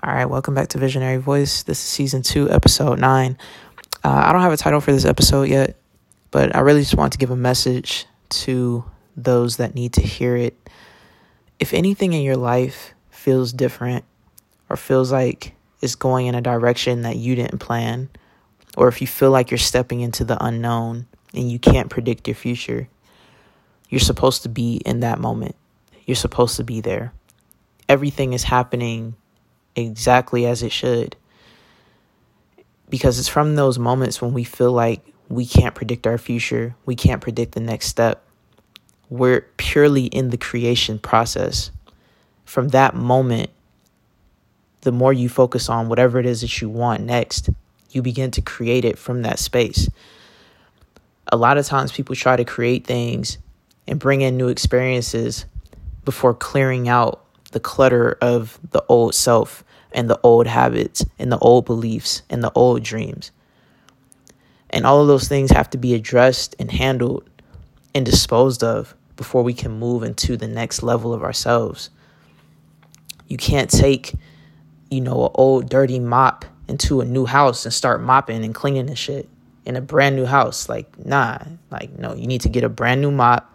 All right, welcome back to Visionary Voice. This is season two, episode nine. Uh, I don't have a title for this episode yet, but I really just want to give a message to those that need to hear it. If anything in your life feels different or feels like it's going in a direction that you didn't plan, or if you feel like you're stepping into the unknown and you can't predict your future, you're supposed to be in that moment. You're supposed to be there. Everything is happening exactly as it should. Because it's from those moments when we feel like we can't predict our future, we can't predict the next step. We're purely in the creation process. From that moment, the more you focus on whatever it is that you want next, you begin to create it from that space. A lot of times people try to create things and bring in new experiences before clearing out the clutter of the old self and the old habits and the old beliefs and the old dreams. And all of those things have to be addressed and handled and disposed of before we can move into the next level of ourselves. You can't take, you know, an old dirty mop into a new house and start mopping and cleaning the shit in a brand new house. Like, nah, like, no, you need to get a brand new mop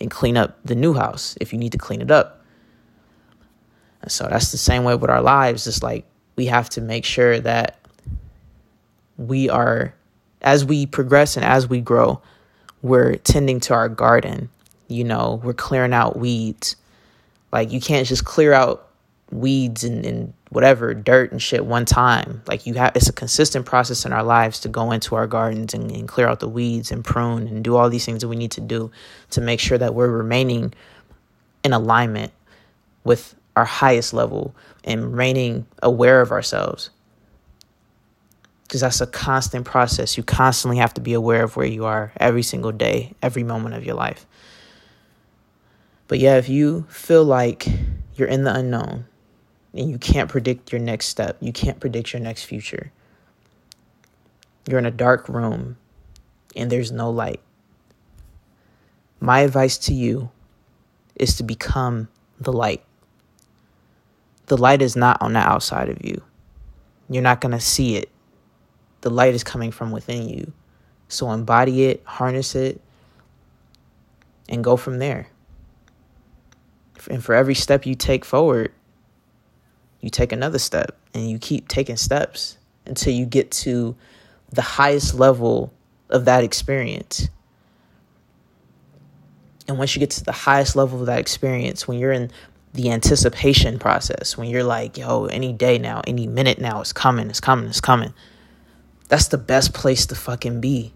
and clean up the new house if you need to clean it up. And so that's the same way with our lives. It's like we have to make sure that we are, as we progress and as we grow, we're tending to our garden. You know, we're clearing out weeds. Like you can't just clear out weeds and, and whatever dirt and shit one time. Like you have, it's a consistent process in our lives to go into our gardens and, and clear out the weeds and prune and do all these things that we need to do to make sure that we're remaining in alignment with our highest level and remaining aware of ourselves. Because that's a constant process. You constantly have to be aware of where you are every single day, every moment of your life. But yeah, if you feel like you're in the unknown and you can't predict your next step, you can't predict your next future, you're in a dark room and there's no light. My advice to you is to become the light the light is not on the outside of you. You're not going to see it. The light is coming from within you. So embody it, harness it, and go from there. And for every step you take forward, you take another step and you keep taking steps until you get to the highest level of that experience. And once you get to the highest level of that experience, when you're in the anticipation process when you're like, yo, any day now, any minute now, it's coming, it's coming, it's coming. That's the best place to fucking be.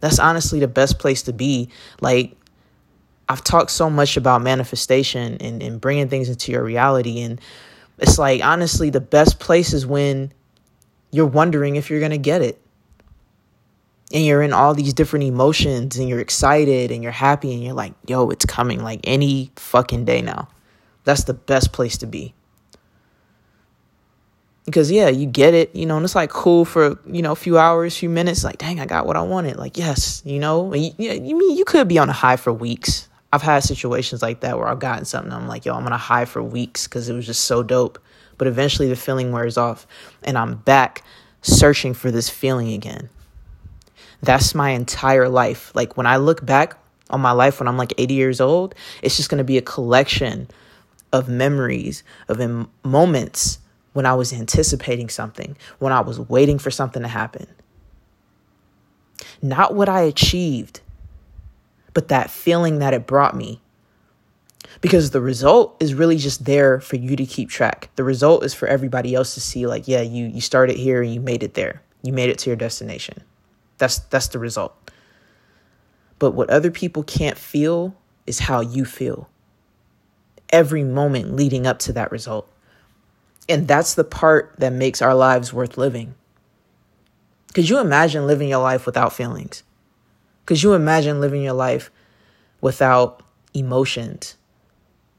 That's honestly the best place to be. Like, I've talked so much about manifestation and, and bringing things into your reality. And it's like, honestly, the best place is when you're wondering if you're going to get it and you're in all these different emotions and you're excited and you're happy and you're like, yo, it's coming like any fucking day now. That's the best place to be. Because yeah, you get it, you know, and it's like cool for, you know, a few hours, few minutes, like, dang, I got what I wanted. Like, yes, you know, you, you mean you could be on a high for weeks. I've had situations like that where I've gotten something, I'm like, yo, I'm on a high for weeks because it was just so dope. But eventually the feeling wears off and I'm back searching for this feeling again that's my entire life. Like when I look back on my life when I'm like 80 years old, it's just going to be a collection of memories, of moments when I was anticipating something, when I was waiting for something to happen. Not what I achieved, but that feeling that it brought me. Because the result is really just there for you to keep track. The result is for everybody else to see, like, yeah, you, you started here and you made it there. You made it to your destination. That's that's the result. But what other people can't feel is how you feel. Every moment leading up to that result. And that's the part that makes our lives worth living. Could you imagine living your life without feelings? Could you imagine living your life without emotions,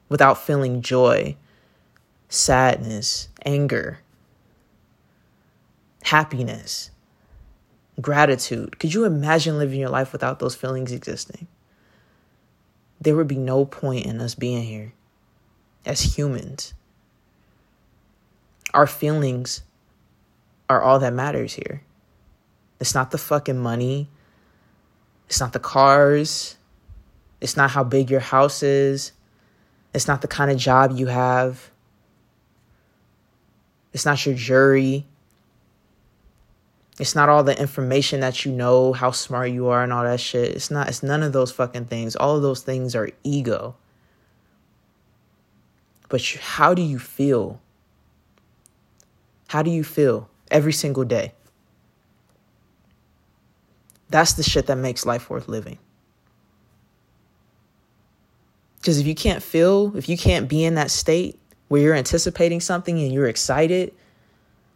without feeling joy, sadness, anger, happiness? Gratitude. Could you imagine living your life without those feelings existing? There would be no point in us being here as humans. Our feelings are all that matters here. It's not the fucking money. It's not the cars. It's not how big your house is. It's not the kind of job you have. It's not your jury. It's not all the information that you know, how smart you are, and all that shit. It's not, it's none of those fucking things. All of those things are ego. But how do you feel? How do you feel every single day? That's the shit that makes life worth living. Because if you can't feel, if you can't be in that state where you're anticipating something and you're excited,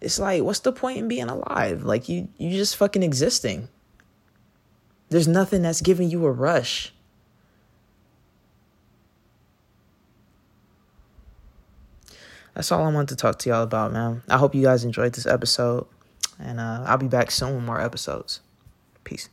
it's like, what's the point in being alive? Like you you just fucking existing. There's nothing that's giving you a rush. That's all I want to talk to y'all about, man. I hope you guys enjoyed this episode. And uh, I'll be back soon with more episodes. Peace.